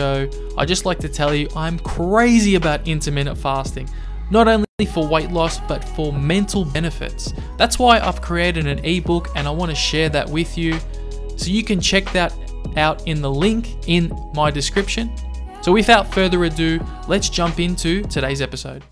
I just like to tell you I'm crazy about intermittent fasting. Not only for weight loss, but for mental benefits. That's why I've created an ebook and I want to share that with you. So you can check that out in the link in my description. So without further ado, let's jump into today's episode.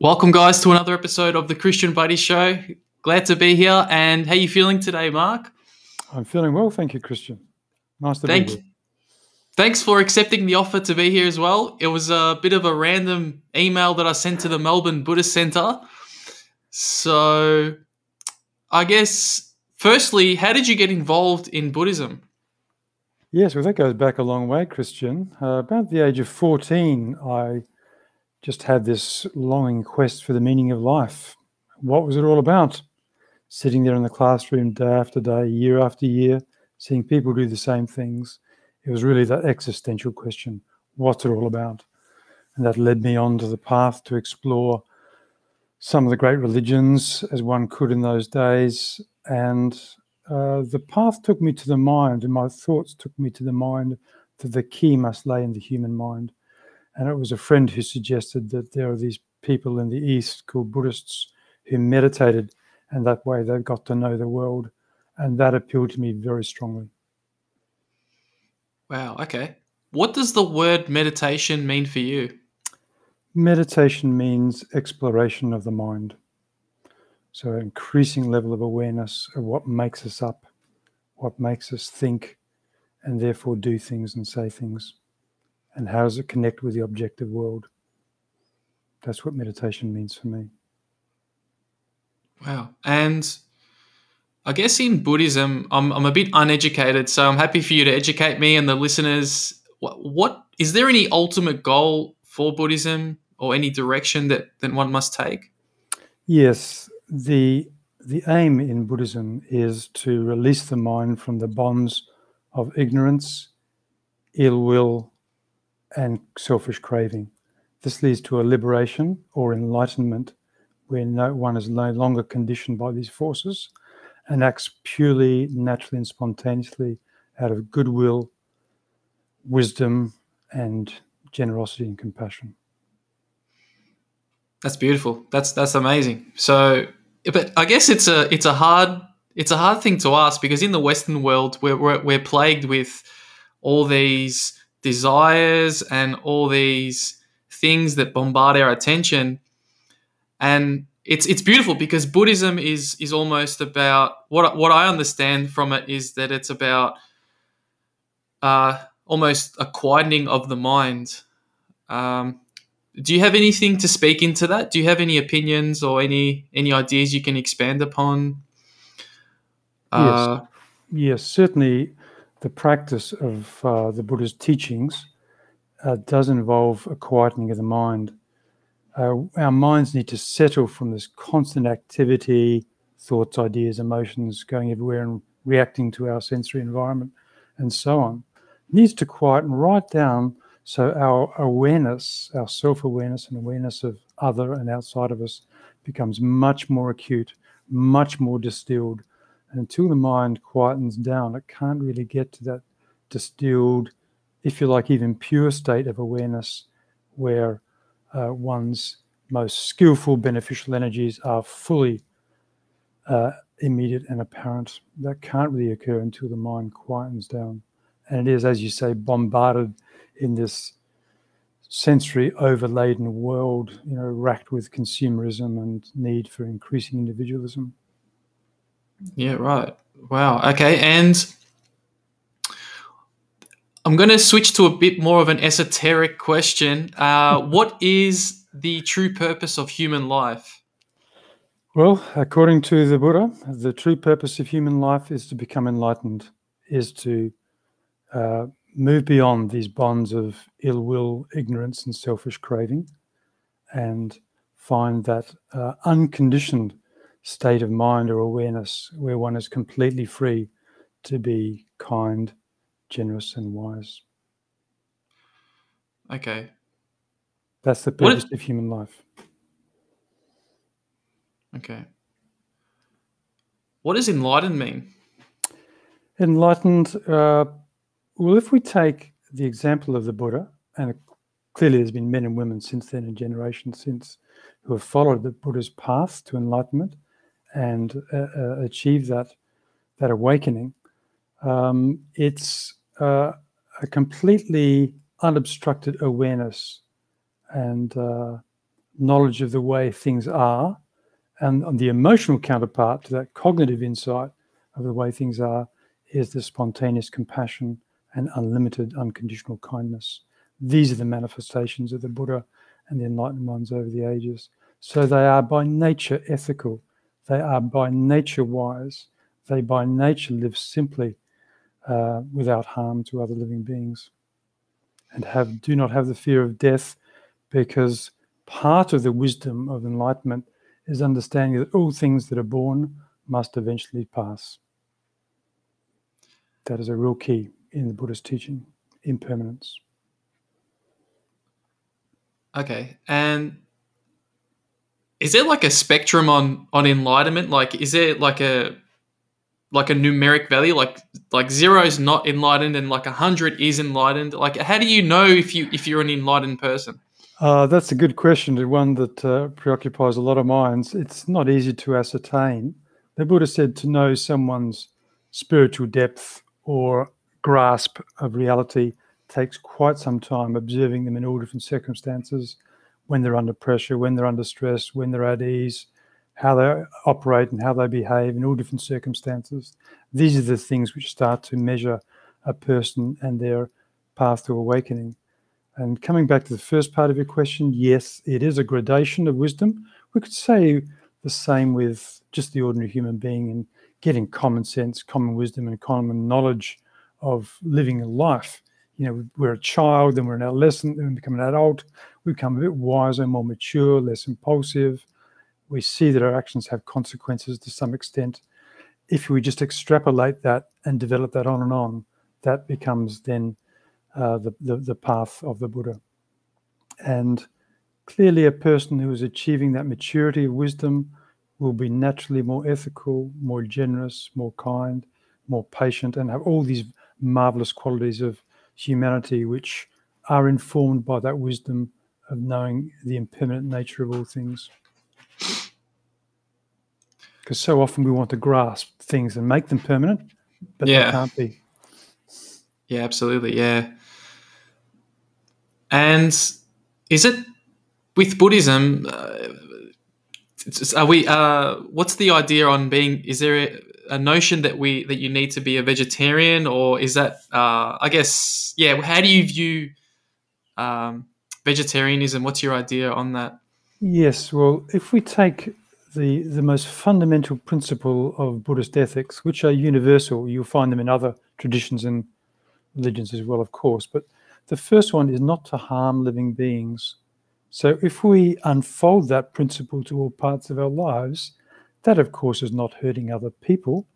Welcome, guys, to another episode of the Kristian Buddy Show. Glad to be here. And how are you feeling today, Mark? I'm feeling well, thank you, Kristian. Nice to Thank be here. Thanks for accepting the offer to be here as well. It was a bit of a random email that I sent to the Melbourne Buddhist Centre. So, I guess, firstly, how did you get involved in Buddhism? Yes, well, that goes back a long way, Kristian. Uh, about the age of 14, I just had this longing quest for the meaning of life. What was it all about? Sitting there in the classroom day after day, year after year, seeing people do the same things. It was really that existential question what's it all about? And that led me on to the path to explore some of the great religions as one could in those days. And uh, the path took me to the mind, and my thoughts took me to the mind that the key must lay in the human mind. And it was a friend who suggested that there are these people in the East called Buddhists who meditated, and that way they got to know the world. And that appealed to me very strongly. Wow, okay. What does the word meditation mean for you? Meditation means exploration of the mind. So, increasing level of awareness of what makes us up, what makes us think, and therefore do things and say things. And how does it connect with the objective world? That's what meditation means for me. Wow. And I guess in Buddhism, I'm, I'm a bit uneducated, so I'm happy for you to educate me and the listeners. What, what is there any ultimate goal for Buddhism or any direction that, that one must take? Yes, the the aim in Buddhism is to release the mind from the bonds of ignorance, ill will, and selfish craving. This leads to a liberation or enlightenment where no one is no longer conditioned by these forces and acts purely, naturally, and spontaneously out of goodwill, wisdom, and generosity and compassion. That's beautiful. That's that's amazing. So, but I guess it's a it's a hard it's a hard thing to ask because in the Western world we're we're, we're plagued with all these desires and all these things that bombard our attention, and it's it's beautiful because Buddhism is is almost about what what I understand from it is that it's about uh, almost a quietening of the mind. Um, do you have anything to speak into that? Do you have any opinions or any any ideas you can expand upon? Uh, yes, yes, certainly. The practice of uh, the Buddha's teachings uh, does involve a quietening of the mind. Uh, our minds need to settle from this constant activity, thoughts, ideas, emotions going everywhere and reacting to our sensory environment and so on. It needs to quieten right down so our awareness, our self awareness and awareness of other and outside of us becomes much more acute, much more distilled. And until the mind quietens down, it can't really get to that distilled, if you like, even pure state of awareness where uh, one's most skillful beneficial energies are fully uh, immediate and apparent. That can't really occur until the mind quietens down. And it is, as you say, bombarded in this sensory overladen world, you know, racked with consumerism and need for increasing individualism. Yeah, right. Wow. Okay. And I'm going to switch to a bit more of an esoteric question. Uh, what is the true purpose of human life? Well, according to the Buddha, the true purpose of human life is to become enlightened, is to uh, move beyond these bonds of ill will, ignorance, and selfish craving, and find that uh, unconditioned state of mind or awareness where one is completely free to be kind, generous, and wise. Okay. That's the purpose of human life. Okay. What does enlightened mean? Enlightened, uh, well, if we take the example of the Buddha, and clearly there's been men and women since then and generations since who have followed the Buddha's path to enlightenment and uh, uh, achieved that that awakening. Um, it's uh, a completely unobstructed awareness and uh, knowledge of the way things are, and the emotional counterpart to that cognitive insight of the way things are is the spontaneous compassion and unlimited unconditional kindness. These are the manifestations of the Buddha and the enlightened ones over the ages. So they are by nature ethical, they are by nature wise, they by nature live simply uh, without harm to other living beings, and have do not have the fear of death, because part of the wisdom of enlightenment is understanding that all things that are born must eventually pass. That is a real key in the Buddhist teaching, impermanence. Okay, and is there like a spectrum on on enlightenment? Like, is there like a like a numeric value? Like like zero is not enlightened, and like a hundred is enlightened. Like, how do you know if you if you're an enlightened person? Uh, that's a good question, and one that uh, preoccupies a lot of minds. It's not easy to ascertain. The Buddha said to know someone's spiritual depth or grasp of reality takes quite some time observing them in all different circumstances when they're under pressure, when they're under stress, when they're at ease, how they operate and how they behave in all different circumstances. These are the things which start to measure a person and their path to awakening. And coming back to the first part of your question, yes, it is a gradation of wisdom. We could say the same with just the ordinary human being and getting common sense, common wisdom, and common knowledge of living a life. You know, we're a child, then we're an adolescent, then we become an adult, we become a bit wiser, more mature, less impulsive. We see that our actions have consequences to some extent. If we just extrapolate that and develop that on and on, that becomes then uh, the, the, the path of the Buddha. And clearly, a person who is achieving that maturity of wisdom will be naturally more ethical, more generous, more kind, more patient, and have all these marvelous qualities of humanity which are informed by that wisdom of knowing the impermanent nature of all things. Because so often we want to grasp things and make them permanent, but yeah. they can't be. Yeah, absolutely. Yeah. And is it with Buddhism? Uh, are we? Uh, what's the idea on being? Is there a, a, notion that we that you need to be a vegetarian, or is that? Uh, I guess yeah. How do you view um, vegetarianism? What's your idea on that? Yes. Well, if we take the the most fundamental principle of Buddhist ethics, which are universal, you'll find them in other traditions and religions as well, of course. But the first one is not to harm living beings. So if we unfold that principle to all parts of our lives, that of course is not hurting other people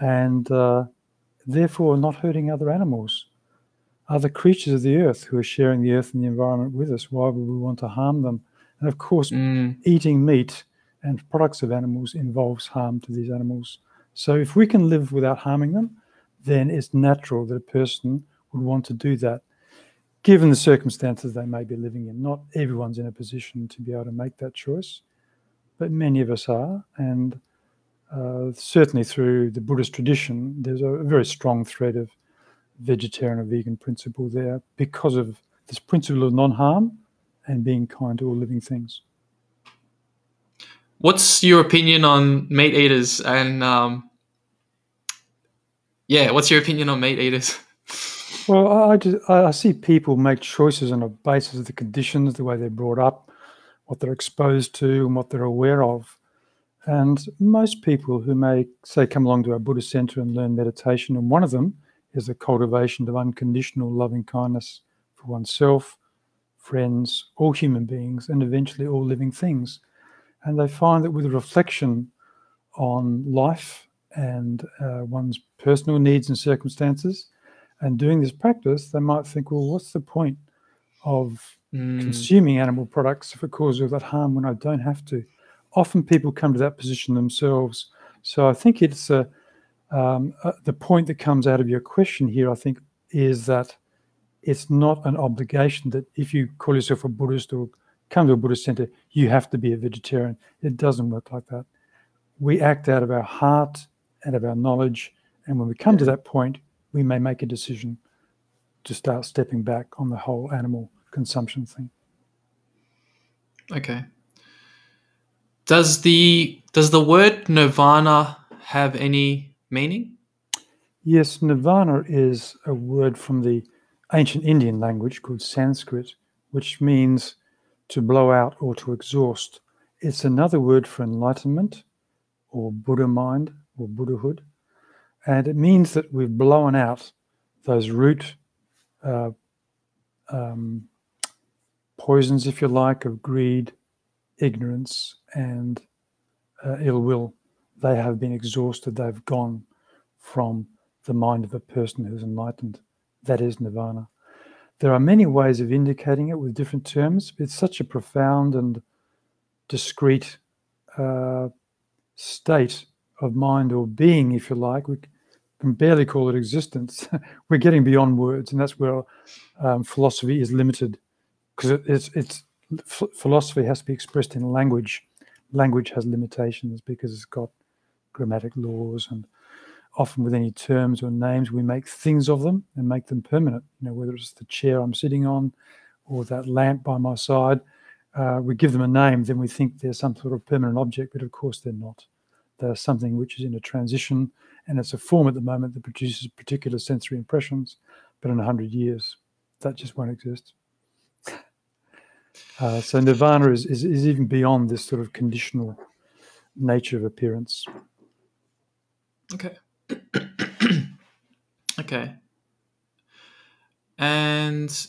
and uh, therefore not hurting other animals, other creatures of the earth who are sharing the earth and the environment with us. Why would we want to harm them? And of course, mm. eating meat and products of animals involves harm to these animals. So if we can live without harming them, then it's natural that a person would want to do that given the circumstances they may be living in. Not everyone's in a position to be able to make that choice, but many of us are. And uh, certainly through the Buddhist tradition, there's a very strong thread of vegetarian or vegan principle there because of this principle of non harm and being kind to all living things. What's your opinion on meat eaters? And um, yeah, what's your opinion on meat eaters? Well, I just I see people make choices on a basis of the conditions, the way they're brought up, what they're exposed to, and what they're aware of. And most people who may say come along to our Buddhist center and learn meditation, and one of them is the cultivation of unconditional loving kindness for oneself, friends, all human beings, and eventually all living things. And they find that with reflection on life and uh, one's personal needs and circumstances, and doing this practice, they might think, well, what's the point of mm. consuming animal products it causes that harm when I don't have to. Often people come to that position themselves. So I think it's a, um, uh, the point that comes out of your question here, I think, is that it's not an obligation that if you call yourself a Buddhist or come to a Buddhist center, you have to be a vegetarian. It doesn't work like that. We act out of our heart and of our knowledge. And when we come to that point, we may make a decision to start stepping back on the whole animal consumption thing. Okay. Does the does the word nirvana have any meaning? Yes, nirvana is a word from the ancient Indian language called Sanskrit, which means to blow out or to exhaust. It's another word for enlightenment or Buddha mind or Buddhahood. And it means that we've blown out those root uh, um, poisons, if you like, of greed, ignorance, and uh, ill will. They have been exhausted, they've gone from the mind of a person who's enlightened. That is nirvana. There are many ways of indicating it with different terms. It's such a profound and discrete uh, state of mind or being, if you like. We can barely call it existence. We're getting beyond words, and that's where um, philosophy is limited because it, it's, it's philosophy has to be expressed in language. Language has limitations because it's got grammatic laws and often with any terms or names, we make things of them and make them permanent. You know, whether it's the chair I'm sitting on or that lamp by my side, uh, we give them a name, then we think they're some sort of permanent object, but of course they're not. They're something which is in a transition, and it's a form at the moment that produces particular sensory impressions, but in 100 years, that just won't exist. Uh, so nirvana is, is, is even beyond this sort of conditional nature of appearance. Okay. okay. And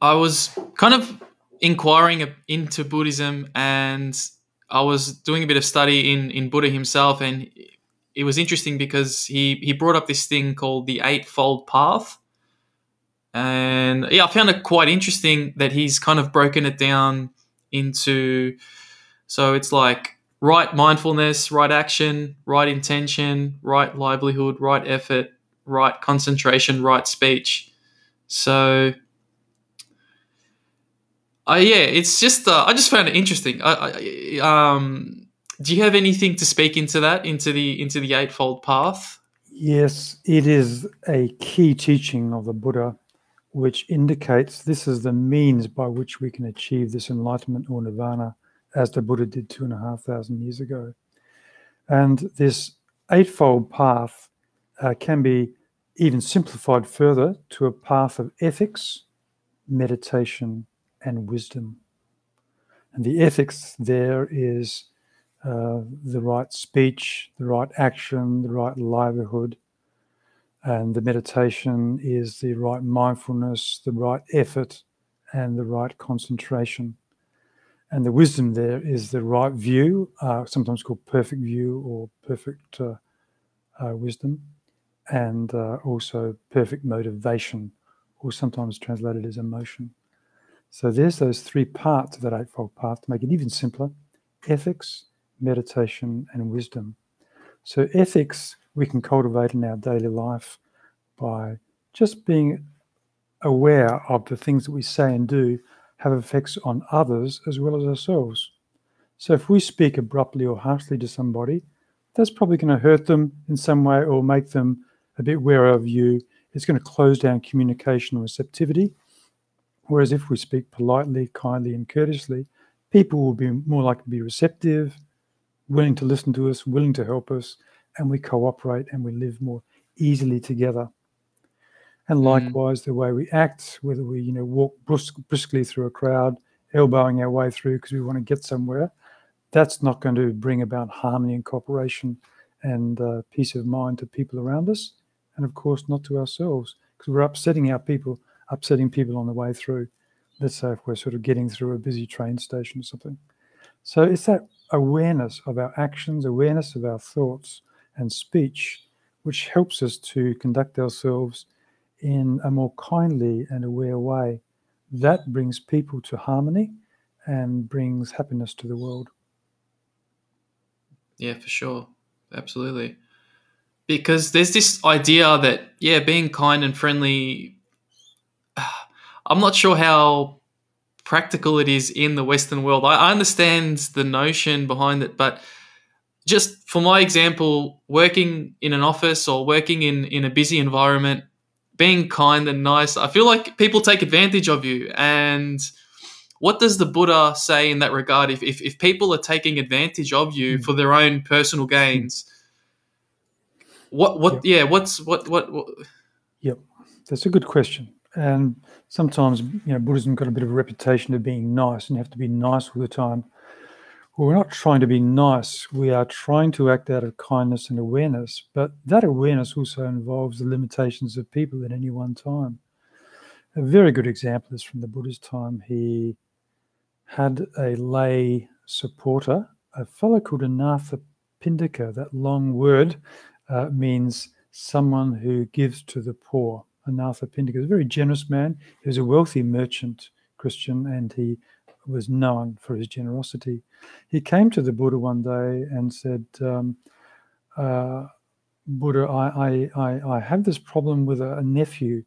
I was kind of inquiring into Buddhism and I was doing a bit of study in, in Buddha himself and it was interesting because he, he brought up this thing called the Eightfold Path. And yeah, I found it quite interesting that he's kind of broken it down into so it's like right mindfulness, right action, right intention, right livelihood, right effort, right concentration, right speech. So, uh, yeah, it's just uh, I just found it interesting. I, I, um, do you have anything to speak into that into the into the eightfold path? Yes, it is a key teaching of the Buddha, which indicates this is the means by which we can achieve this enlightenment or nirvana as the Buddha did two and a half thousand years ago. And this eightfold path uh, can be even simplified further to a path of ethics, meditation, and wisdom. And the ethics there is uh, the right speech, the right action, the right livelihood. And the meditation is the right mindfulness, the right effort, and the right concentration. And the wisdom there is the right view, uh, sometimes called perfect view or perfect uh, uh, wisdom, and uh, also perfect motivation, or sometimes translated as emotion. So there's those three parts of that Eightfold Path to make it even simpler ethics, meditation, and wisdom. So, ethics we can cultivate in our daily life by just being aware of the things that we say and do have effects on others as well as ourselves. So if we speak abruptly or harshly to somebody, that's probably going to hurt them in some way or make them a bit wary of you. It's going to close down communication receptivity. Whereas if we speak politely, kindly, and courteously, people will be more likely to be receptive, willing to listen to us, willing to help us, and we cooperate and we live more easily together. And mm. likewise, mm. the way we act, whether we, you know, walk brisk, briskly through a crowd, elbowing our way through because we want to get somewhere, that's not going to bring about harmony and cooperation and uh, peace of mind to people around us, and of course not to ourselves because we're upsetting our people, upsetting people on the way through. Let's say if we're sort of getting through a busy train station or something. So it's that awareness of our actions, awareness of our thoughts and speech, which helps us to conduct ourselves in a more kindly and aware way. That brings people to harmony and brings happiness to the world. Yeah, for sure. Absolutely. Because there's this idea that, yeah, being kind and friendly, I'm not sure how practical it is in the Western world. I, understand the notion behind it, but just for my example, working in an office or working in, in a busy environment, being kind and nice, I feel like people take advantage of you. And what does the Buddha say in that regard? If, if, if people are taking advantage of you mm. for their own personal gains, what what yep. yeah what's what, what what yep that's a good question and sometimes you know buddhism got a bit of a reputation of being nice and you have to be nice all the time well, we're not trying to be nice. We are trying to act out of kindness and awareness but that awareness also involves the limitations of people at any one time. A very good example is from the buddha's time. He had a lay supporter a fellow called anatha pindika that long word uh, means someone who gives to the poor. Anathapindika was a very generous man. He was a wealthy merchant Kristian and he was known for his generosity. He came to the Buddha one day and said, um, uh, Buddha, I, I, I, have this problem with a, a nephew.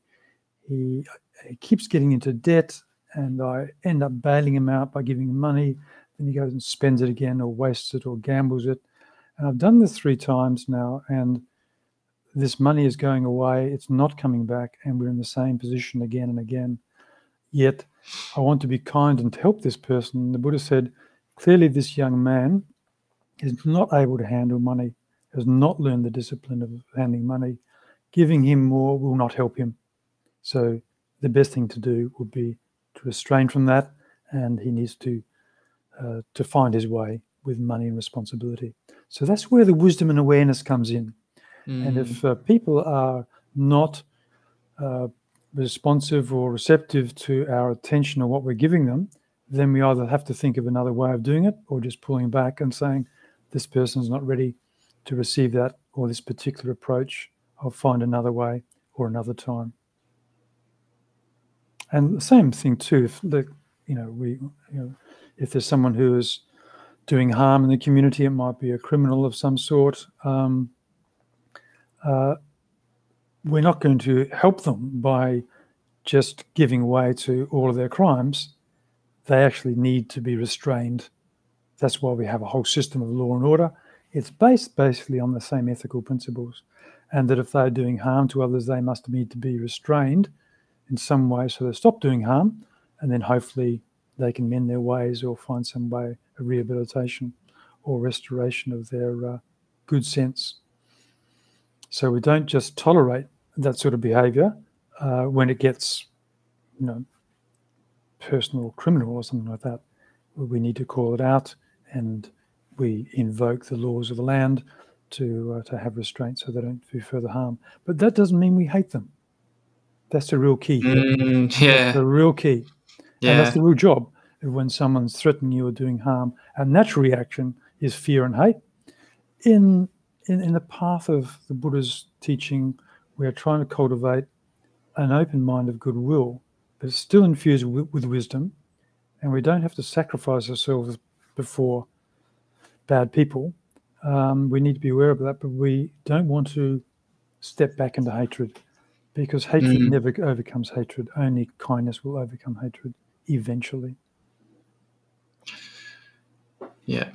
He, he, keeps getting into debt and I end up bailing him out by giving him money. Then he goes and spends it again or wastes it or gambles it. And I've done this three times now and this money is going away, it's not coming back, and we're in the same position again and again. Yet, I want to be kind and help this person. The Buddha said, clearly, this young man is not able to handle money, has not learned the discipline of handling money. Giving him more will not help him. So, the best thing to do would be to restrain from that, and he needs to uh, to find his way with money and responsibility. So that's where the wisdom and awareness comes in. Mm. And if uh, people are not uh, responsive or receptive to our attention or what we're giving them, then we either have to think of another way of doing it or just pulling back and saying, this person's not ready to receive that or this particular approach. I'll find another way or another time. And the same thing too, if the, you know, we, you know, if there's someone who is doing harm in the community, it might be a criminal of some sort. Um, uh, we're not going to help them by just giving way to all of their crimes. They actually need to be restrained. That's why we have a whole system of law and order. It's based basically on the same ethical principles. And that if they're doing harm to others, they must need to be restrained in some way so they stop doing harm. And then hopefully they can mend their ways or find some way of rehabilitation or restoration of their uh, good sense so we don't just tolerate that sort of behavior uh, when it gets, you know, personal criminal or something like that. We need to call it out and we invoke the laws of the land to uh, to have restraint so they don't do further harm. But that doesn't mean we hate them. That's the real key. Mm, yeah, that's the real key. Yeah, and that's the real job. When someone's threatening you or doing harm, our natural reaction is fear and hate. In in, in the path of the Buddha's teaching, we are trying to cultivate an open mind of goodwill, but it's still infused with, with wisdom, and we don't have to sacrifice ourselves before bad people. Um, we need to be aware of that, but we don't want to step back into hatred because hatred mm. never overcomes hatred. Only kindness will overcome hatred eventually. Yeah.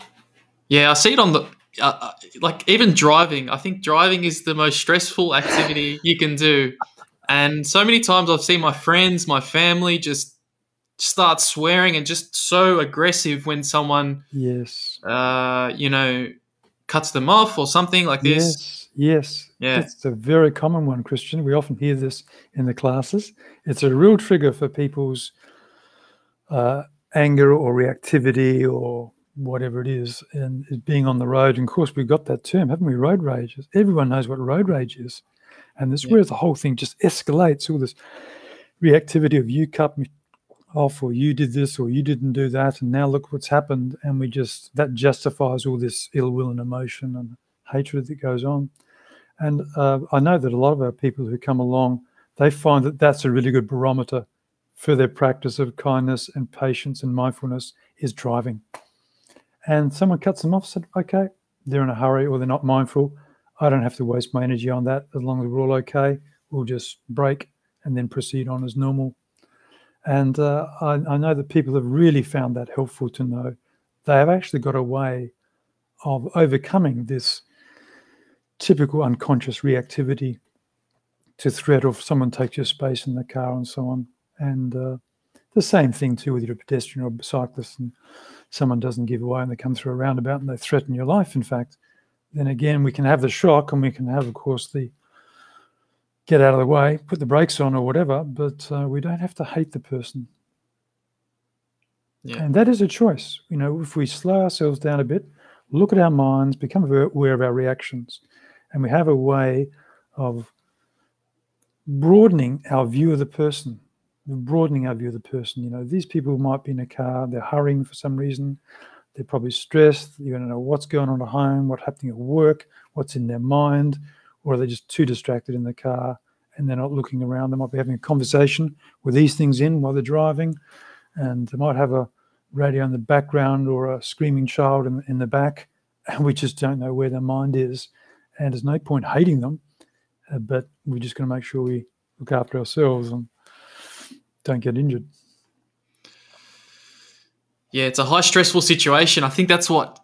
Yeah, I see it on the uh, uh, like even driving, I think driving is the most stressful activity you can do. And so many times I've seen my friends, my family just start swearing and just so aggressive when someone, yes, uh, you know, cuts them off or something like this. Yes, yes, yeah, it's a very common one, Kristian. We often hear this in the classes. It's a real trigger for people's uh, anger or reactivity or whatever it is, and being on the road. And of course, we've got that term, haven't we? Road rage. Everyone knows what road rage is. And this yeah. where the whole thing just escalates all this reactivity of you cut me off, or you did this, or you didn't do that. And now look what's happened. And we just, that justifies all this ill will and emotion and hatred that goes on. And uh, I know that a lot of our people who come along, they find that that's a really good barometer for their practice of kindness and patience and mindfulness is driving. And someone cuts them off, said, okay, they're in a hurry or they're not mindful. I don't have to waste my energy on that. As long as we're all okay, we'll just break and then proceed on as normal. And uh, I, I know that people have really found that helpful to know. They have actually got a way of overcoming this typical unconscious reactivity to threat or if someone takes your space in the car and so on. And uh, the same thing too with your pedestrian or cyclist and someone doesn't give away and they come through a roundabout and they threaten your life, in fact, then again, we can have the shock and we can have, of course, the get out of the way, put the brakes on or whatever, but uh, we don't have to hate the person. Yeah. And that is a choice. You know, if we slow ourselves down a bit, look at our minds, become aware of our reactions, and we have a way of broadening our view of the person, broadening our view of the person. You know, these people might be in a car, they're hurrying for some reason, they're probably stressed, you don't know what's going on at home, what's happening at work, what's in their mind, or are they just too distracted in the car and they're not looking around? They might be having a conversation with these things in while they're driving, and they might have a radio in the background or a screaming child in, in the back, and we just don't know where their mind is. And there's no point hating them, uh, but we're just going to make sure we look after ourselves and don't get injured. Yeah, it's a high stressful situation. I think that's what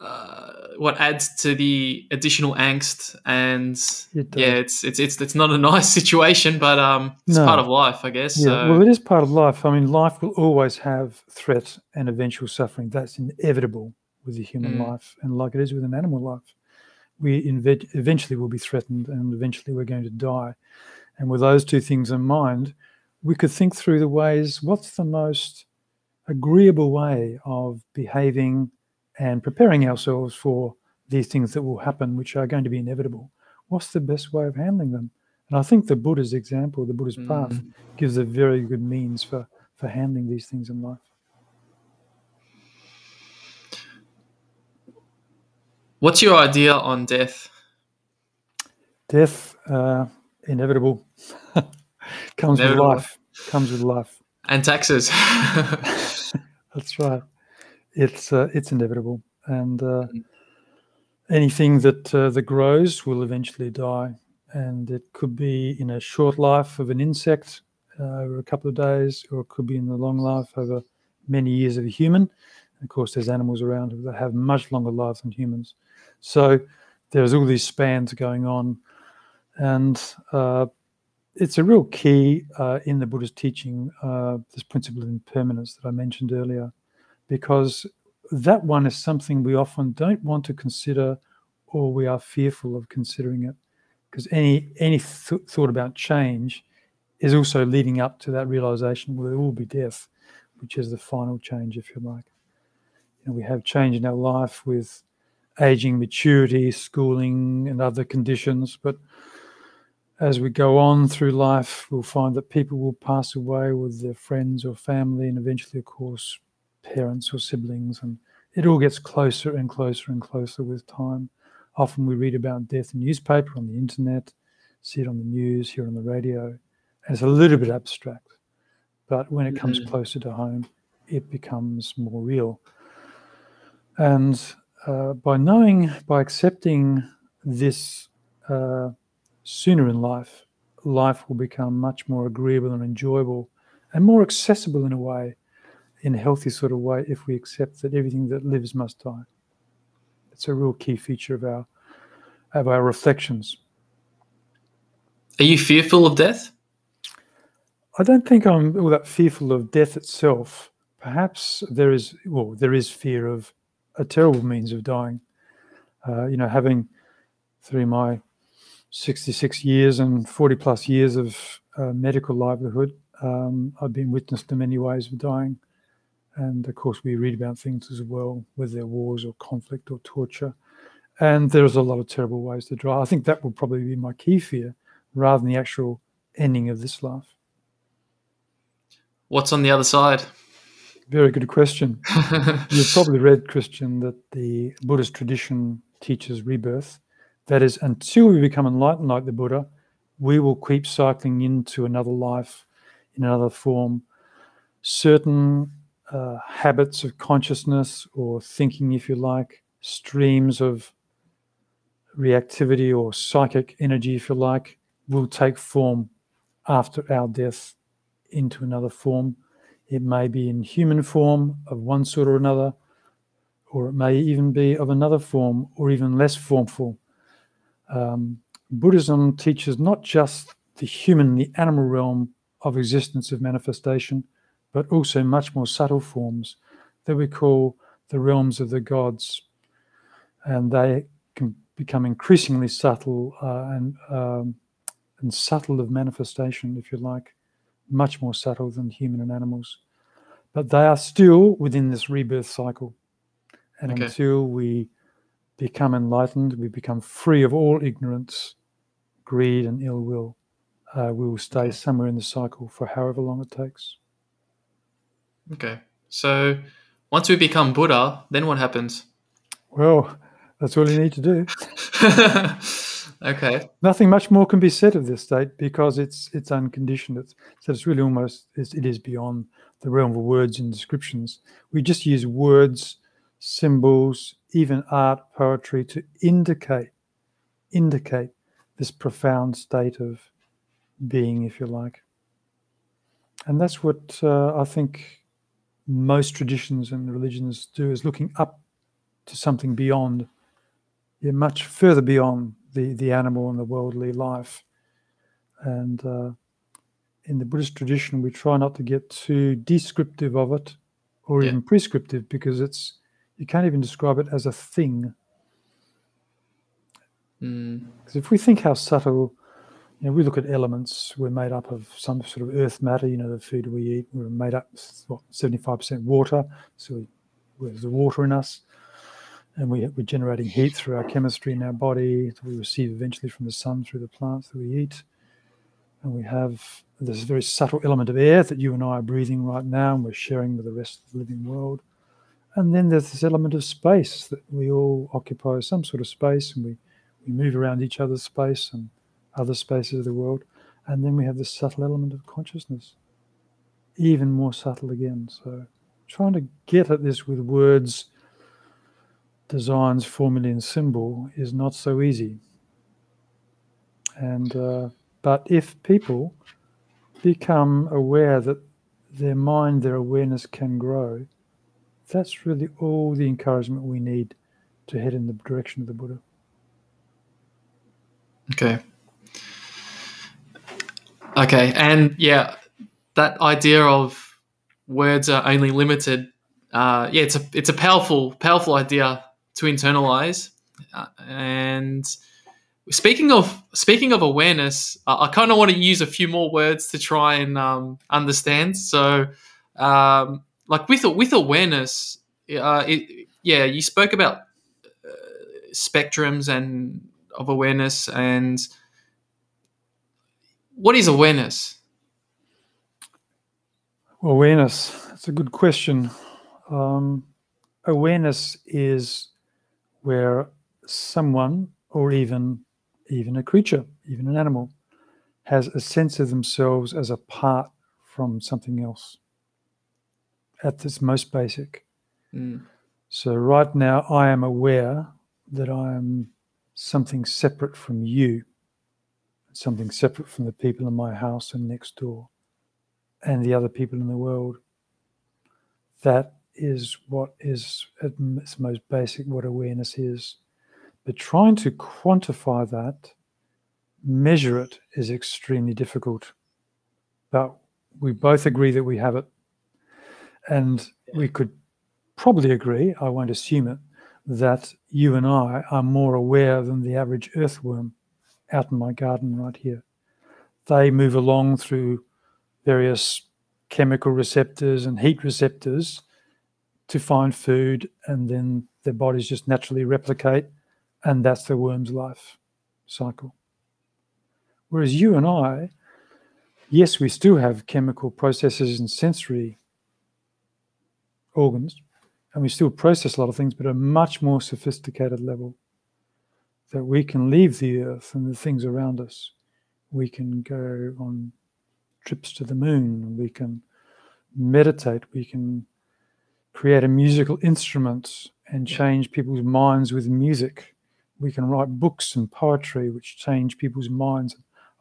uh, what adds to the additional angst, and it yeah, it's it's it's it's not a nice situation, but um, it's no. part of life, I guess. Yeah, so. well, it is part of life. I mean, life will always have threat and eventual suffering. That's inevitable with a human mm. life, and like it is with an animal life, we inve- eventually will be threatened, and eventually we're going to die. And with those two things in mind, we could think through the ways. What's the most agreeable way of behaving and preparing ourselves for these things that will happen, which are going to be inevitable. What's the best way of handling them? And I think the Buddha's example, the Buddha's mm. path, gives a very good means for, for handling these things in life. What's your idea on death? Death, uh, inevitable, comes inevitable. with life. Comes with life. And taxes. That's right. It's uh, it's inevitable, and uh, anything that uh, that grows will eventually die, and it could be in a short life of an insect uh, over a couple of days, or it could be in the long life over many years of a human. And of course, there's animals around that have much longer lives than humans. So there's all these spans going on, and uh, it's a real key uh, in the Buddha's teaching, uh, this principle of impermanence that I mentioned earlier, because that one is something we often don't want to consider or we are fearful of considering it. Because any any th- thought about change is also leading up to that realization well, there will be death, which is the final change, if you like. You know, we have change in our life with aging, maturity, schooling, and other conditions, but as we go on through life, we'll find that people will pass away with their friends or family, and eventually, of course, parents or siblings. And it all gets closer and closer and closer with time. Often we read about death in newspaper, on the internet, see it on the news, hear it on the radio, and it's a little bit abstract. But when it comes mm-hmm. closer to home, it becomes more real. And uh, by knowing, by accepting this uh, sooner in life, life will become much more agreeable and enjoyable and more accessible in a way, in a healthy sort of way, if we accept that everything that lives must die. It's a real key feature of our of our reflections. Are you fearful of death? I don't think I'm all that fearful of death itself. Perhaps there is well, there is fear of a terrible means of dying. Uh, you know, having through my 66 years and 40 plus years of uh, medical livelihood, um, I've been witness to many ways of dying. And of course, we read about things as well, whether they're wars or conflict or torture. And there's a lot of terrible ways to die. I think that will probably be my key fear rather than the actual ending of this life. What's on the other side? Very good question. You've probably read, Kristian, that the Buddhist tradition teaches rebirth that is, until we become enlightened like the Buddha, we will keep cycling into another life in another form. Certain uh, habits of consciousness or thinking, if you like, streams of reactivity or psychic energy, if you like, will take form after our death into another form. It may be in human form of one sort or another, or it may even be of another form or even less formful. Um, Buddhism teaches not just the human, the animal realm of existence of manifestation, but also much more subtle forms that we call the realms of the gods. And they can become increasingly subtle uh, and, um, and subtle of manifestation, if you like, much more subtle than human and animals. But they are still within this rebirth cycle. And okay. until we become enlightened, we become free of all ignorance, greed, and ill will, uh, we will stay somewhere in the cycle for however long it takes. Okay. So once we become Buddha, then what happens? Well, that's all you need to do. okay. Nothing much more can be said of this state because it's it's unconditioned. It's, so it's really almost it's, it is beyond the realm of words and descriptions. We just use words, symbols, even art, poetry to indicate indicate this profound state of being, if you like. And that's what uh, I think most traditions and religions do is looking up to something beyond, yeah, much further beyond the, the animal and the worldly life. And uh, in the Buddhist tradition, we try not to get too descriptive of it or yeah. even prescriptive because it's you can't even describe it as a thing. Because mm. if we think how subtle you know, we look at elements. We're made up of some sort of earth matter. You know, the food we eat. We're made up what seventy-five percent water. So we, there's the water in us, and we, we're generating heat through our chemistry in our body that we receive eventually from the sun through the plants that we eat. And we have this very subtle element of air that you and I are breathing right now, and we're sharing with the rest of the living world. And then there's this element of space that we all occupy some sort of space, and we, we move around each other's space and other spaces of the world. And then we have this subtle element of consciousness, even more subtle again. So, trying to get at this with words, designs, formulae, and symbol is not so easy. And uh, but if people become aware that their mind, their awareness can grow, that's really all the encouragement we need to head in the direction of the Buddha. Okay. Okay, and yeah, that idea of words are only limited. Uh, yeah, it's a it's a powerful powerful idea to internalize. Uh, and speaking of speaking of awareness, uh, I kind of want to use a few more words to try and um, understand. So, um, like with with awareness, uh, it, yeah, you spoke about uh, spectrums and of awareness and what is awareness? Awareness. That's a good question. Um, awareness is where someone, or even even a creature, even an animal, has a sense of themselves as apart from something else. At its most basic. Mm. So right now, I am aware that I am something separate from you something separate from the people in my house and next door and the other people in the world. That is what is at its most basic what awareness is. But trying to quantify that, measure it, is extremely difficult. But we both agree that we have it. And we could probably agree, I won't assume it, that you and I are more aware than the average earthworm out in my garden right here. They move along through various chemical receptors and heat receptors to find food, and then their bodies just naturally replicate, and that's the worm's life cycle. Whereas you and I, yes, we still have chemical processes and sensory organs, and we still process a lot of things, but at a much more sophisticated level that we can leave the earth and the things around us We can go on trips to the moon. We can meditate. We can create a musical instrument and change people's minds with music. We can write books and poetry which change people's minds,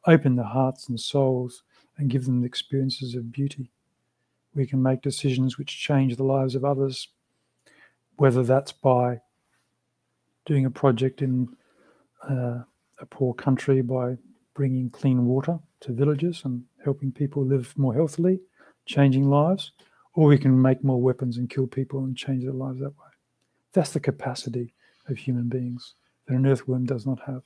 open their hearts and souls, and give them the experiences of beauty. We can make decisions which change the lives of others, whether that's by doing a project in uh, a poor country by bringing clean water to villages and helping people live more healthily, changing lives, or we can make more weapons and kill people and change their lives that way. That's the capacity of human beings that an earthworm does not have.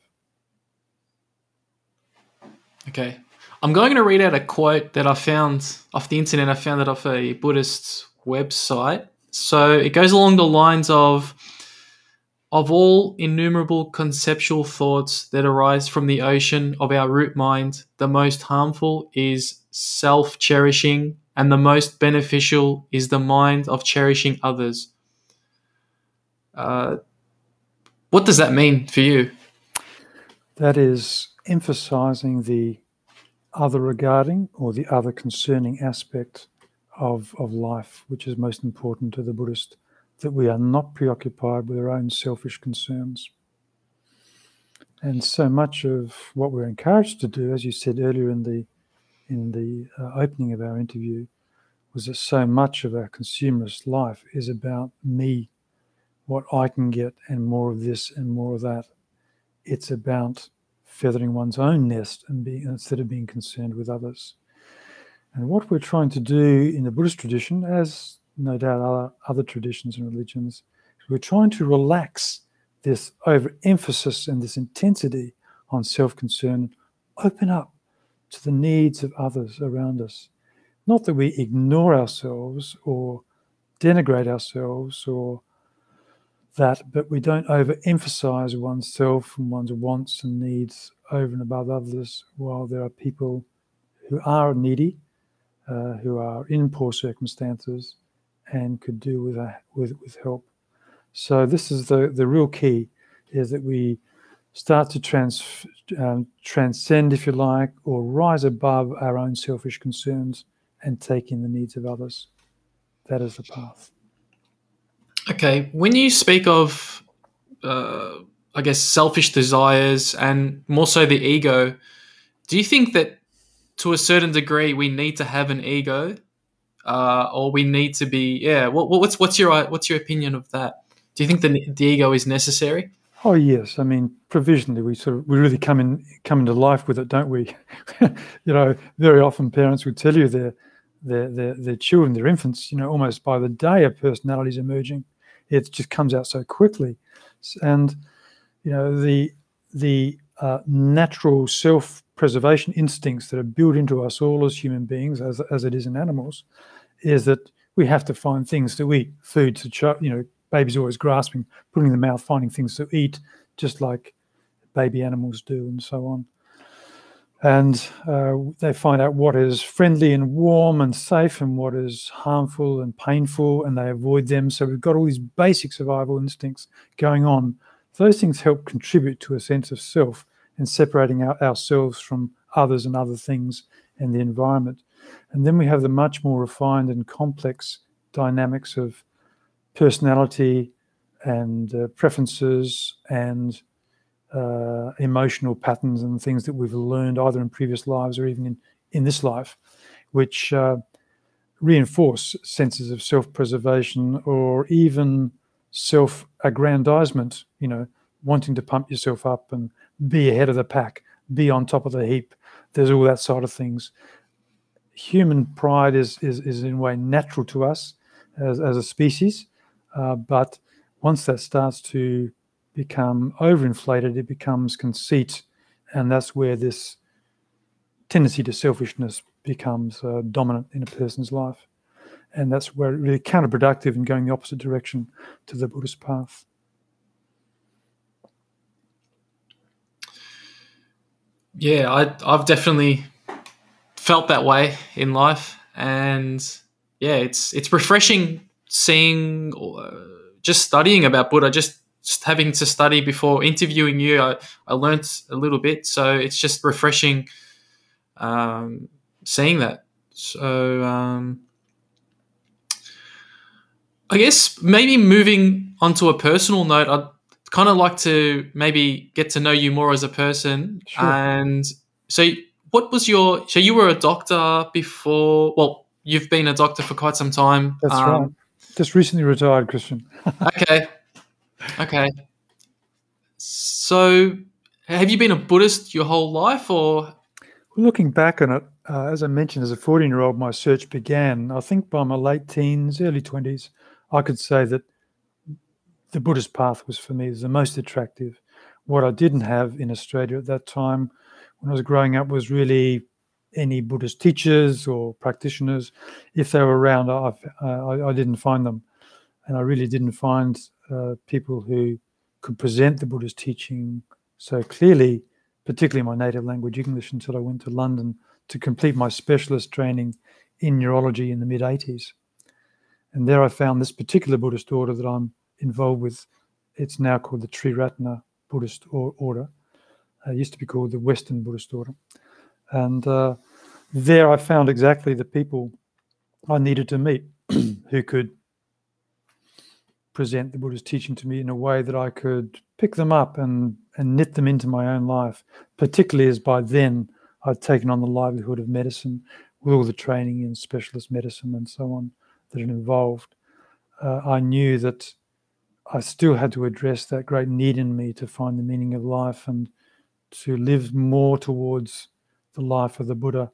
Okay. I'm going to read out a quote that I found off the internet. I found it off a Buddhist website. So it goes along the lines of of all innumerable conceptual thoughts that arise from the ocean of our root mind, the most harmful is self cherishing, and the most beneficial is the mind of cherishing others. Uh, what does that mean for you? That is emphasizing the other regarding or the other concerning aspect of, of life, which is most important to the Buddhist that we are not preoccupied with our own selfish concerns. And so much of what we're encouraged to do, as you said earlier in the in the uh, opening of our interview, was that so much of our consumerist life is about me, what I can get, and more of this and more of that. It's about feathering one's own nest and being instead of being concerned with others. And what we're trying to do in the Buddhist tradition, as no doubt other, other traditions and religions. We're trying to relax this overemphasis and this intensity on self concern, open up to the needs of others around us. Not that we ignore ourselves or denigrate ourselves or that, but we don't overemphasize oneself and one's wants and needs over and above others while there are people who are needy, uh, who are in poor circumstances, and could do with, a, with, with help. So this is the, the real key, is that we start to trans, um, transcend, if you like, or rise above our own selfish concerns and take in the needs of others. That is the path. Okay, when you speak of, uh, I guess, selfish desires and more so the ego, do you think that to a certain degree we need to have an ego uh, or we need to be yeah what, what's what's your what's your opinion of that? Do you think the, the ego is necessary? Oh yes. I mean provisionally we sort of we really come in come into life with it don't we? You know very often parents would tell you their their their, their children their infants you know almost by the day a personality is emerging it just comes out so quickly and you know the the uh, natural self preservation instincts that are built into us all as human beings, as, as it is in animals, is that we have to find things to eat, food to, ch- you know, babies always grasping, putting in the mouth, finding things to eat, just like baby animals do, and so on. And uh, they find out what is friendly and warm and safe and what is harmful and painful, and they avoid them. So we've got all these basic survival instincts going on. Those things help contribute to a sense of self and separating our, ourselves from others and other things and the environment. And then we have the much more refined and complex dynamics of personality and uh, preferences and uh, emotional patterns and things that we've learned either in previous lives or even in, in this life, which uh, reinforce senses of self preservation or even self aggrandizement, you know, wanting to pump yourself up and be ahead of the pack, be on top of the heap. There's all that sort of things. Human pride is is, is in a way natural to us as, as a species, uh, but once that starts to become overinflated, it becomes conceit, and that's where this tendency to selfishness becomes uh, dominant in a person's life, and that's where it really counterproductive in going the opposite direction to the Buddhist path. Yeah, I, I've definitely felt that way in life, and yeah, it's it's refreshing seeing, uh, just studying about Buddha, just having to study before interviewing you. I I learnt a little bit, so it's just refreshing um, seeing that. So um, I guess maybe moving onto a personal note, I'd kind of like to maybe get to know you more as a person. Sure. And so, what was your? So you were a doctor before. Well, you've been a doctor for quite some time. That's um, right. Just recently retired, Kristian. okay. Okay. So, have you been a Buddhist your whole life, or? Looking back on it, uh, as I mentioned, as a 14 year old, my search began. I think by my late teens, early 20s, I could say that the Buddhist path was for me the most attractive. What I didn't have in Australia at that time when I was growing up was really any Buddhist teachers or practitioners. If they were around, I, I, I didn't find them. And I really didn't find uh, people who could present the Buddhist teaching so clearly, particularly my native language, English, until I went to London to complete my specialist training in neurology in the mid 80s. And there I found this particular Buddhist order that I'm involved with. It's now called the Triratna Buddhist order. It used to be called the Western Buddhist order. And uh, there I found exactly the people I needed to meet who could present the Buddha's teaching to me in a way that I could pick them up and, and knit them into my own life, particularly as by then I'd taken on the livelihood of medicine with all the training in specialist medicine and so on that it involved. Uh, I knew that I still had to address that great need in me to find the meaning of life and to live more towards the life of the Buddha.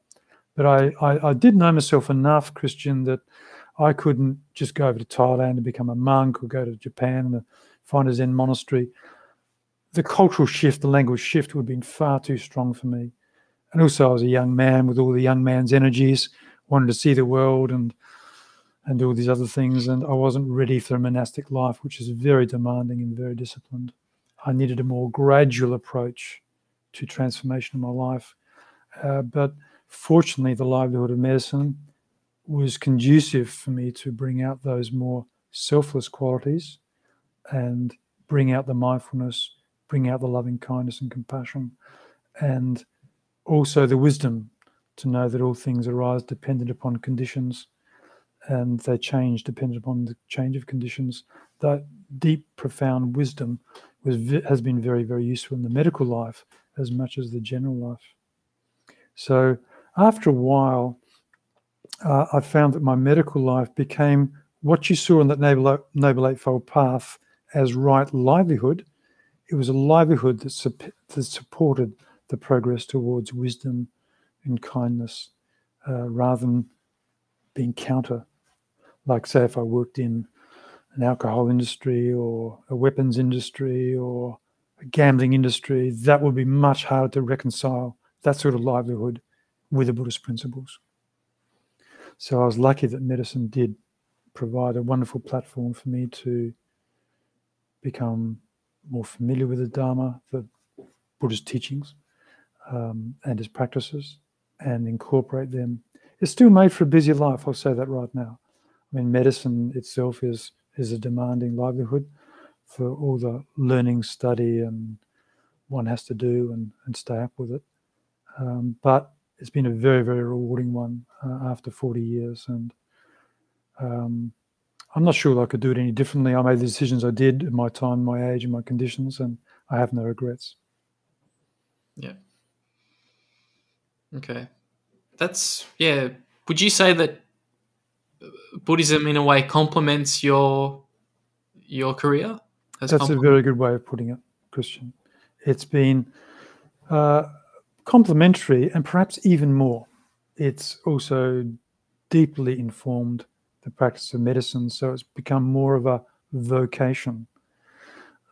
But I, I, I did know myself enough, Kristian, that I couldn't just go over to Thailand and become a monk or go to Japan and find a Zen monastery. The cultural shift, the language shift would have been far too strong for me. And also, I was a young man with all the young man's energies, wanted to see the world and and do all these other things. And I wasn't ready for a monastic life, which is very demanding and very disciplined. I needed a more gradual approach to transformation of my life. Uh, but fortunately, the livelihood of medicine was conducive for me to bring out those more selfless qualities and bring out the mindfulness, bring out the loving kindness and compassion, and also the wisdom to know that all things arise dependent upon conditions and they change dependent upon the change of conditions. That deep, profound wisdom was has been very, very useful in the medical life as much as the general life. So after a while, uh, I found that my medical life became what you saw in that Noble, Noble Eightfold Path as right livelihood. It was a livelihood that, su- that supported the progress towards wisdom and kindness uh, rather than being counter like say if I worked in an alcohol industry or a weapons industry or a gambling industry, that would be much harder to reconcile that sort of livelihood with the Buddhist principles. So I was lucky that medicine did provide a wonderful platform for me to become more familiar with the Dharma, the Buddhist teachings, um, and his practices, and incorporate them. It's still made for a busy life, I'll say that right now. I mean, medicine itself is is a demanding livelihood for all the learning, study, and one has to do and, and stay up with it. Um, but it's been a very, very rewarding one uh, after 40 years. And um, I'm not sure I could do it any differently. I made the decisions I did at my time, my age, and my conditions, and I have no regrets. Yeah. Okay. That's, yeah. Would you say that Buddhism in a way complements your your career? That's a very good way of putting it, Kristian. It's been uh, complementary and perhaps even more. It's also deeply informed the practice of medicine, so it's become more of a vocation.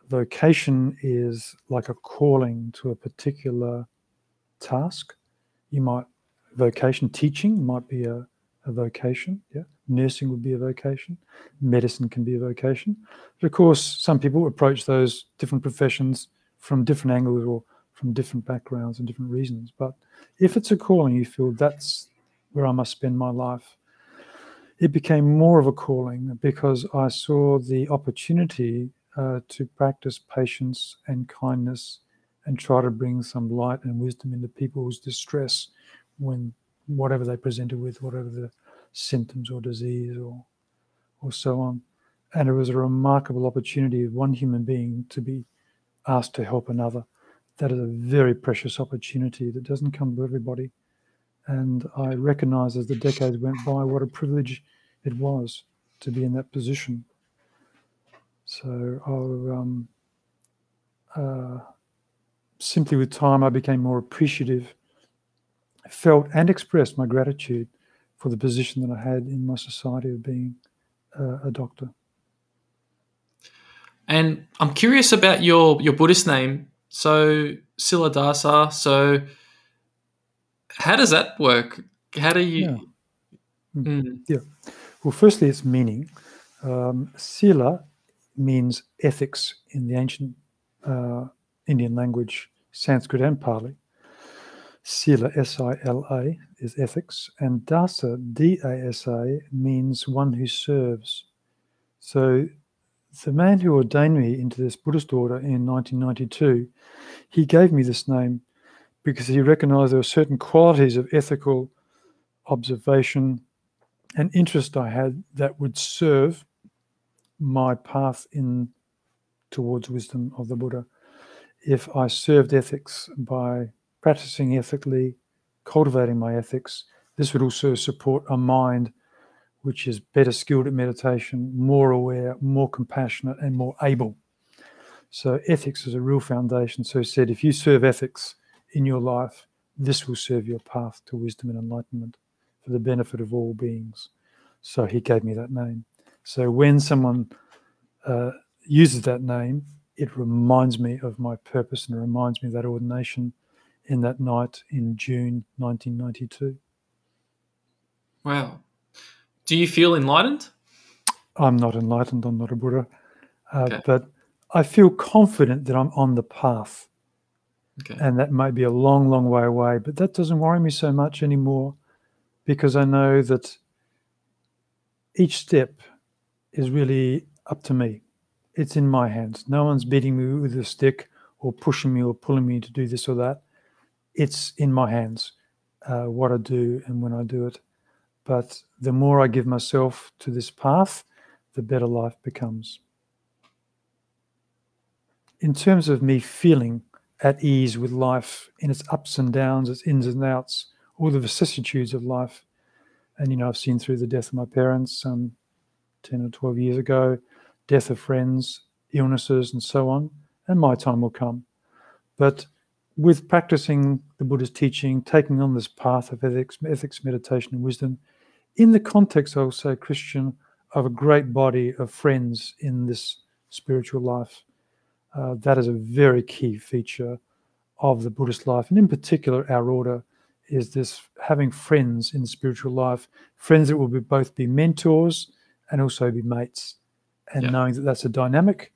Vocation is like a calling to a particular task. You might vocation teaching might be a, a vocation, yeah nursing would be a vocation, medicine can be a vocation. But of course, some people approach those different professions from different angles or from different backgrounds and different reasons. But if it's a calling, you feel that's where I must spend my life. It became more of a calling because I saw the opportunity uh, to practice patience and kindness and try to bring some light and wisdom into people's distress when whatever they presented with, whatever the symptoms or disease or or so on. And it was a remarkable opportunity of one human being to be asked to help another. That is a very precious opportunity that doesn't come to everybody. And I recognize as the decades went by what a privilege it was to be in that position. So um, uh, simply with time, I became more appreciative, felt and expressed my gratitude for the position that I had in my society of being uh, a doctor. And I'm curious about your your Buddhist name. So Siladasa. So how does that work? How do you? Yeah. Mm. yeah. Well, firstly, its meaning. Um, Sila means ethics in the ancient uh, Indian language, Sanskrit and Pali. Sila, S I L A, is ethics, and Dasa, D A S A, means one who serves. So the man who ordained me into this Buddhist order in 1992, he gave me this name because he recognized there were certain qualities of ethical observation and interest I had that would serve my path in towards wisdom of the Buddha. If I served ethics by practicing ethically, cultivating my ethics, this would also support a mind which is better skilled at meditation, more aware, more compassionate, and more able. So, ethics is a real foundation. So, he said, if you serve ethics in your life, this will serve your path to wisdom and enlightenment for the benefit of all beings. So, he gave me that name. So, when someone uh, uses that name, it reminds me of my purpose and it reminds me of that ordination in that night in June 1992. Wow. Do you feel enlightened? I'm not enlightened. I'm not a Buddha. Uh, okay. But I feel confident that I'm on the path. Okay. And that might be a long, long way away, but that doesn't worry me so much anymore because I know that each step is really up to me. It's in my hands. No one's beating me with a stick or pushing me or pulling me to do this or that. It's in my hands uh, what I do and when I do it. But the more I give myself to this path, the better life becomes. In terms of me feeling at ease with life in its ups and downs, its ins and outs, all the vicissitudes of life, and you know, I've seen through the death of my parents um, 10 or 12 years ago, death of friends, illnesses, and so on, and my time will come. But with practicing the Buddha's teaching, taking on this path of ethics, ethics, meditation, and wisdom, in the context, I will say, Kristian, of a great body of friends in this spiritual life. Uh, that is a very key feature of the Buddhist life, and in particular, our order is this having friends in spiritual life, friends that will be both be mentors and also be mates, and yeah. knowing that that's a dynamic.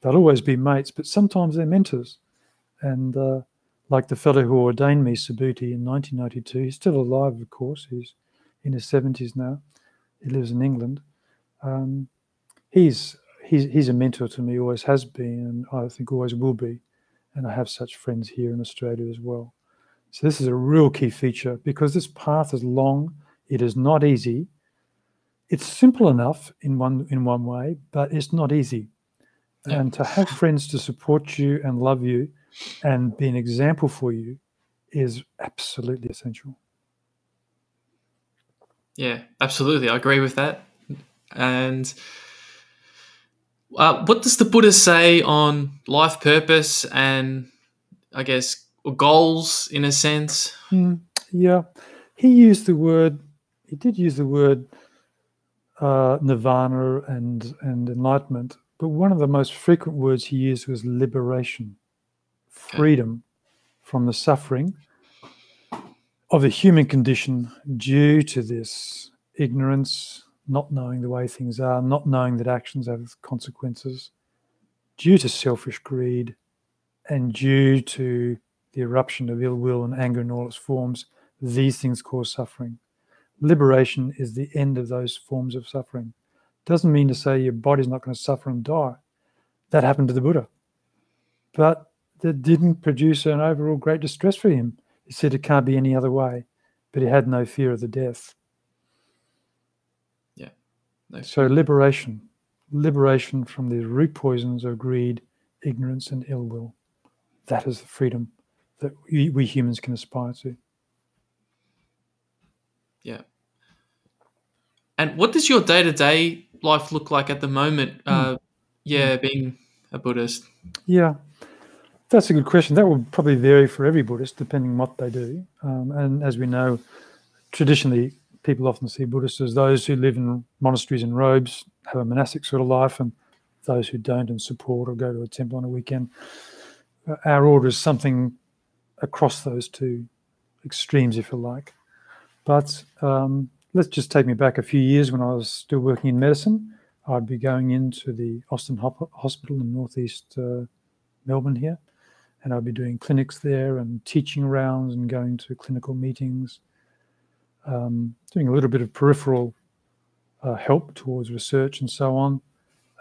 They'll always be mates, but sometimes they're mentors. And uh, like the fellow who ordained me, Subhuti, in 1992, he's still alive, of course. He's in his 70s now. He lives in England. Um, he's he's he's a mentor to me, always has been, and I think always will be. And I have such friends here in Australia as well. So this is a real key feature because this path is long. It is not easy. It's simple enough in one in one way, but it's not easy. Yeah. And to have friends to support you and love you and be an example for you is absolutely essential. Yeah, absolutely. I agree with that. And uh, what does the Buddha say on life purpose and I guess goals in a sense? Mm, yeah, he used the word. He did use the word uh, nirvana and and enlightenment, but one of the most frequent words he used was liberation, freedom okay. from the suffering of the human condition due to this ignorance, not knowing the way things are, not knowing that actions have consequences, due to selfish greed, and due to the eruption of ill will and anger in all its forms, these things cause suffering. Liberation is the end of those forms of suffering. Doesn't mean to say your body's not going to suffer and die. That happened to the Buddha. But that didn't produce an overall great distress for him he said it can't be any other way. but he had no fear of the death. Yeah. No so liberation, liberation from the root poisons of greed, ignorance, and ill will. That is the freedom that we, we humans can aspire to. Yeah. And what does your day to day life look like at the moment? Mm. Uh, yeah, being a Buddhist. Yeah, that's a good question. That will probably vary for every Buddhist depending on what they do. Um, and as we know, traditionally, people often see Buddhists as those who live in monasteries and robes, have a monastic sort of life, and those who don't and support or go to a temple on a weekend. Uh, our order is something across those two extremes, if you like. But um, let's just take me back a few years when I was still working in medicine. I'd be going into the Austin Hospital in northeast uh, Melbourne here, and I'd be doing clinics there and teaching rounds and going to clinical meetings, um, doing a little bit of peripheral uh, help towards research and so on,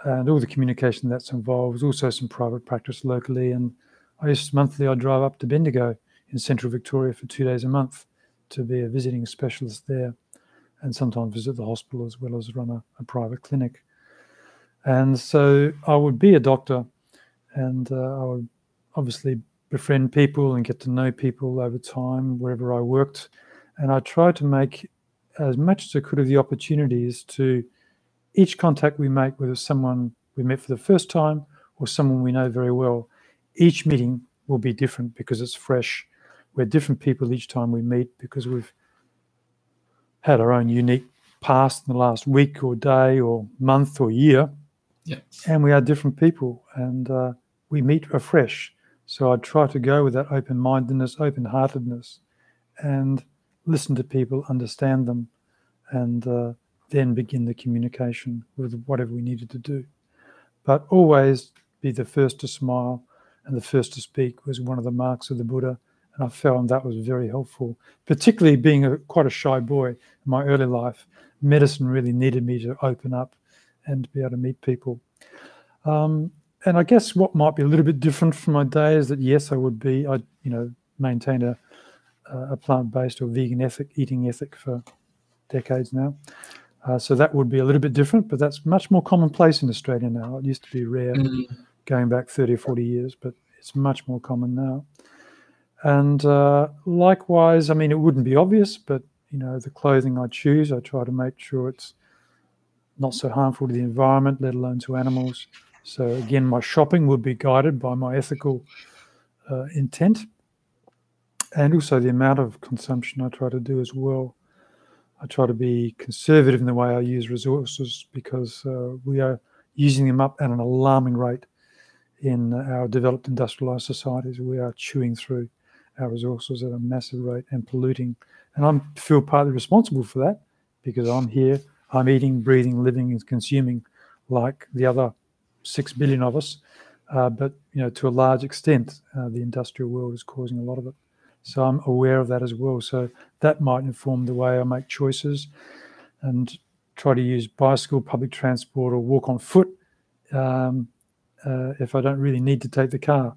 and all the communication that's involved. Also, some private practice locally, and I used monthly I'd drive up to Bendigo in central Victoria for two days a month to be a visiting specialist there, and sometimes visit the hospital as well as run a, a private clinic. And so I would be a doctor, and uh, I would obviously befriend people and get to know people over time wherever I worked. And I tried to make as much as I could of the opportunities to each contact we make, whether someone we met for the first time or someone we know very well, each meeting will be different because it's fresh. We're different people each time we meet because we've had our own unique past in the last week or day or month or year. Yeah. And we are different people and uh, we meet afresh. So I try to go with that open mindedness, open heartedness, and listen to people, understand them, and uh, then begin the communication with whatever we needed to do. But always be the first to smile and the first to speak was one of the marks of the Buddha. And I found that was very helpful, particularly being a, quite a shy boy in my early life. Medicine really needed me to open up and be able to meet people. Um, and I guess what might be a little bit different from my day is that yes, I would be I you know maintained a a plant-based or vegan ethic eating ethic for decades now. Uh, so that would be a little bit different, but that's much more commonplace in Australia now. It used to be rare mm-hmm. going back 30 or 40 years, but it's much more common now. And uh, likewise, I mean, it wouldn't be obvious, but you know, the clothing I choose, I try to make sure it's not so harmful to the environment, let alone to animals. So again, my shopping would be guided by my ethical uh, intent, and also the amount of consumption I try to do as well. I try to be conservative in the way I use resources because uh, we are using them up at an alarming rate in our developed industrialized societies. We are chewing through our resources at a massive rate and polluting. And I feel partly responsible for that because I'm here, I'm eating, breathing, living, and consuming like the other six billion of us, uh, but you know to a large extent, uh, the industrial world is causing a lot of it. So I'm aware of that as well. So that might inform the way I make choices, and try to use bicycle, public transport, or walk on foot um, uh, if I don't really need to take the car.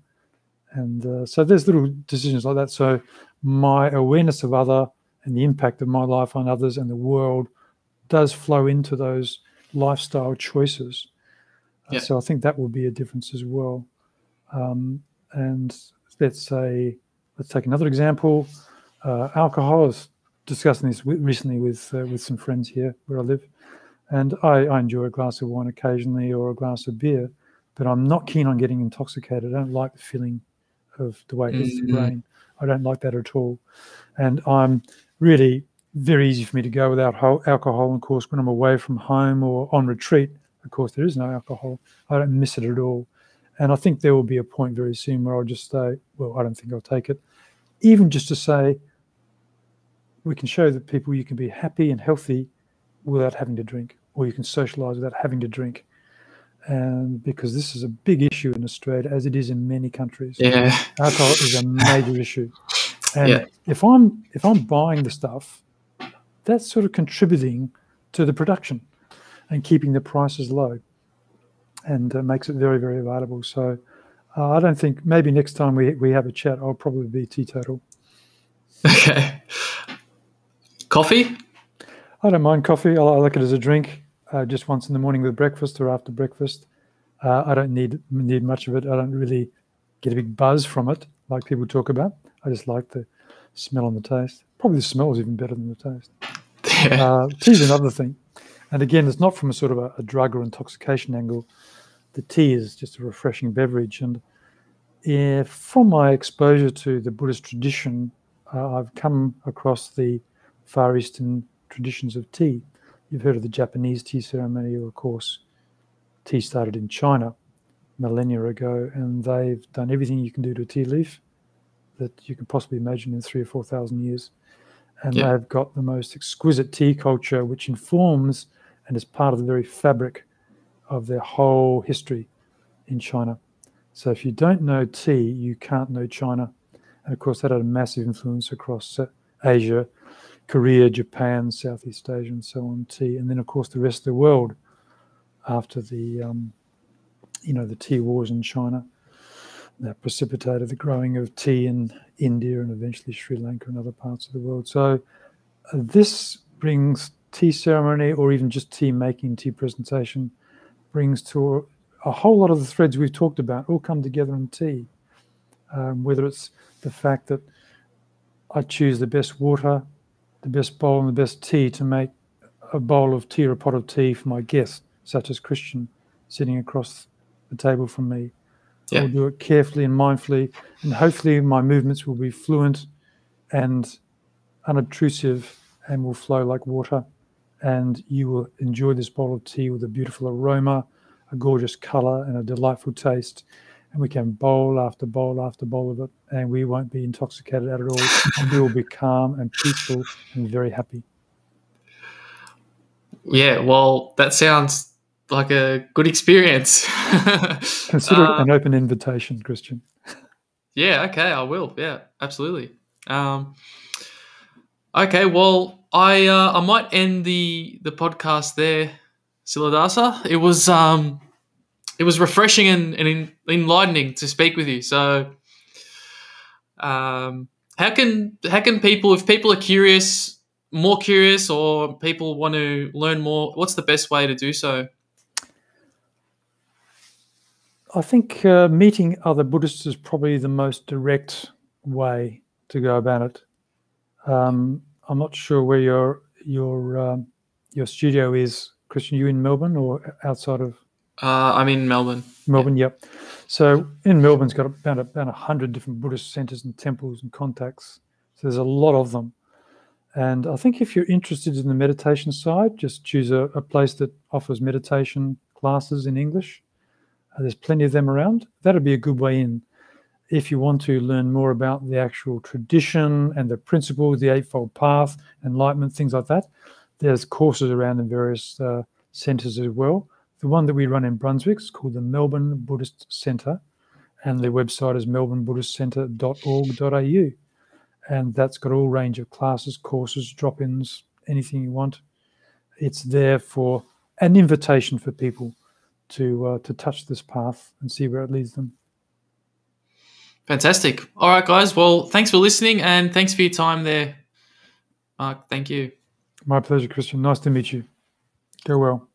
And uh, so there's little decisions like that. So my awareness of other and the impact of my life on others and the world does flow into those lifestyle choices. Yeah. So I think that will be a difference as well. Um, and let's say, let's take another example. Uh, alcohol. I was discussing this recently with uh, with some friends here where I live, and I, I, enjoy a glass of wine occasionally or a glass of beer, but I'm not keen on getting intoxicated. I don't like the feeling of the way it hits mm-hmm. the brain. I don't like that at all, and I'm really very easy for me to go without alcohol. Of course, when I'm away from home or on retreat, of course, there is no alcohol. I don't miss it at all. And I think there will be a point very soon where I'll just say, well, I don't think I'll take it. Even just to say, we can show that people you can be happy and healthy without having to drink, or you can socialize without having to drink. And because this is a big issue in Australia, as it is in many countries. Yeah. Alcohol is a major issue. And yeah. if I'm if I'm buying the stuff, that's sort of contributing to the production and keeping the prices low and uh, makes it very, very available. So uh, I don't think maybe next time we, we have a chat, I'll probably be teetotal. Okay. Coffee? I don't mind coffee. I like it as a drink, uh, just once in the morning with breakfast or after breakfast. Uh, I don't need need much of it. I don't really get a big buzz from it, like people talk about. I just like the smell and the taste. Probably the smell is even better than the taste. Yeah. Uh, tea's another thing, and again, it's not from a sort of a, a, drug or intoxication angle. The tea is just a refreshing beverage, and yeah, from my exposure to the Buddhist tradition, uh, I've come across the Far Eastern traditions of tea. You've heard of the Japanese tea ceremony, of course, tea started in China millennia ago, and they've done everything you can do to a tea leaf that you could possibly imagine in three or four thousand years. And yeah. they've got the most exquisite tea culture, which informs and is part of the very fabric of their whole history in China. So if you don't know tea, you can't know China. And of course, that had a massive influence across Asia, Korea, Japan, Southeast Asia, and so on. Tea, and then of course the rest of the world after the um, you know the tea wars in China that precipitated the growing of tea in India and eventually Sri Lanka and other parts of the world. So uh, this brings tea ceremony or even just tea making, tea presentation, brings to a, whole lot of the threads we've talked about all come together in tea. Um, whether it's the fact that I choose the best water, the best bowl, and the best tea to make a bowl of tea or a pot of tea for my guest, such as Kristian sitting across the table from me. Yeah. I'll do it carefully and mindfully, and hopefully my movements will be fluent and unobtrusive and will flow like water. And you will enjoy this bowl of tea with a beautiful aroma, a gorgeous color, and a delightful taste. And we can bowl after bowl after bowl of it, and we won't be intoxicated at all. and we will be calm and peaceful and very happy. Yeah, well, that sounds like a good experience. Consider it an uh, open invitation, Kristian. Yeah, okay, I will. Yeah, absolutely. Um, okay, well, I uh, I might end the the podcast there, Siladasa. It was um, it was refreshing and, and enlightening to speak with you. So, um, how can how can people, if people are curious, more curious, or people want to learn more, what's the best way to do so? I think uh, meeting other Buddhists is probably the most direct way to go about it. Um, I'm not sure where your your um, your studio is, Kristian. You in Melbourne or outside of? Uh, I'm in Melbourne. Melbourne, yep. So in Melbourne's got about about a hundred different Buddhist centres and temples and contacts. So there's a lot of them. And I think if you're interested in the meditation side, just choose a, a place that offers meditation classes in English there's plenty of them around. That'd be a good way in. If you want to learn more about the actual tradition and the principles, the Eightfold Path, enlightenment, things like that, there's courses around in various uh, centres as well. The one that we run in Brunswick is called the Melbourne Buddhist Centre, and the website is melbournebuddhistcentre.org.au. And that's got all range of classes, courses, drop-ins, anything you want. It's there for an invitation for people to uh, to touch this path and see where it leads them. Fantastic. All right, guys. Well, thanks for listening and thanks for your time there, Mark. Thank you. My pleasure, Kristian. Nice to meet you. Go well.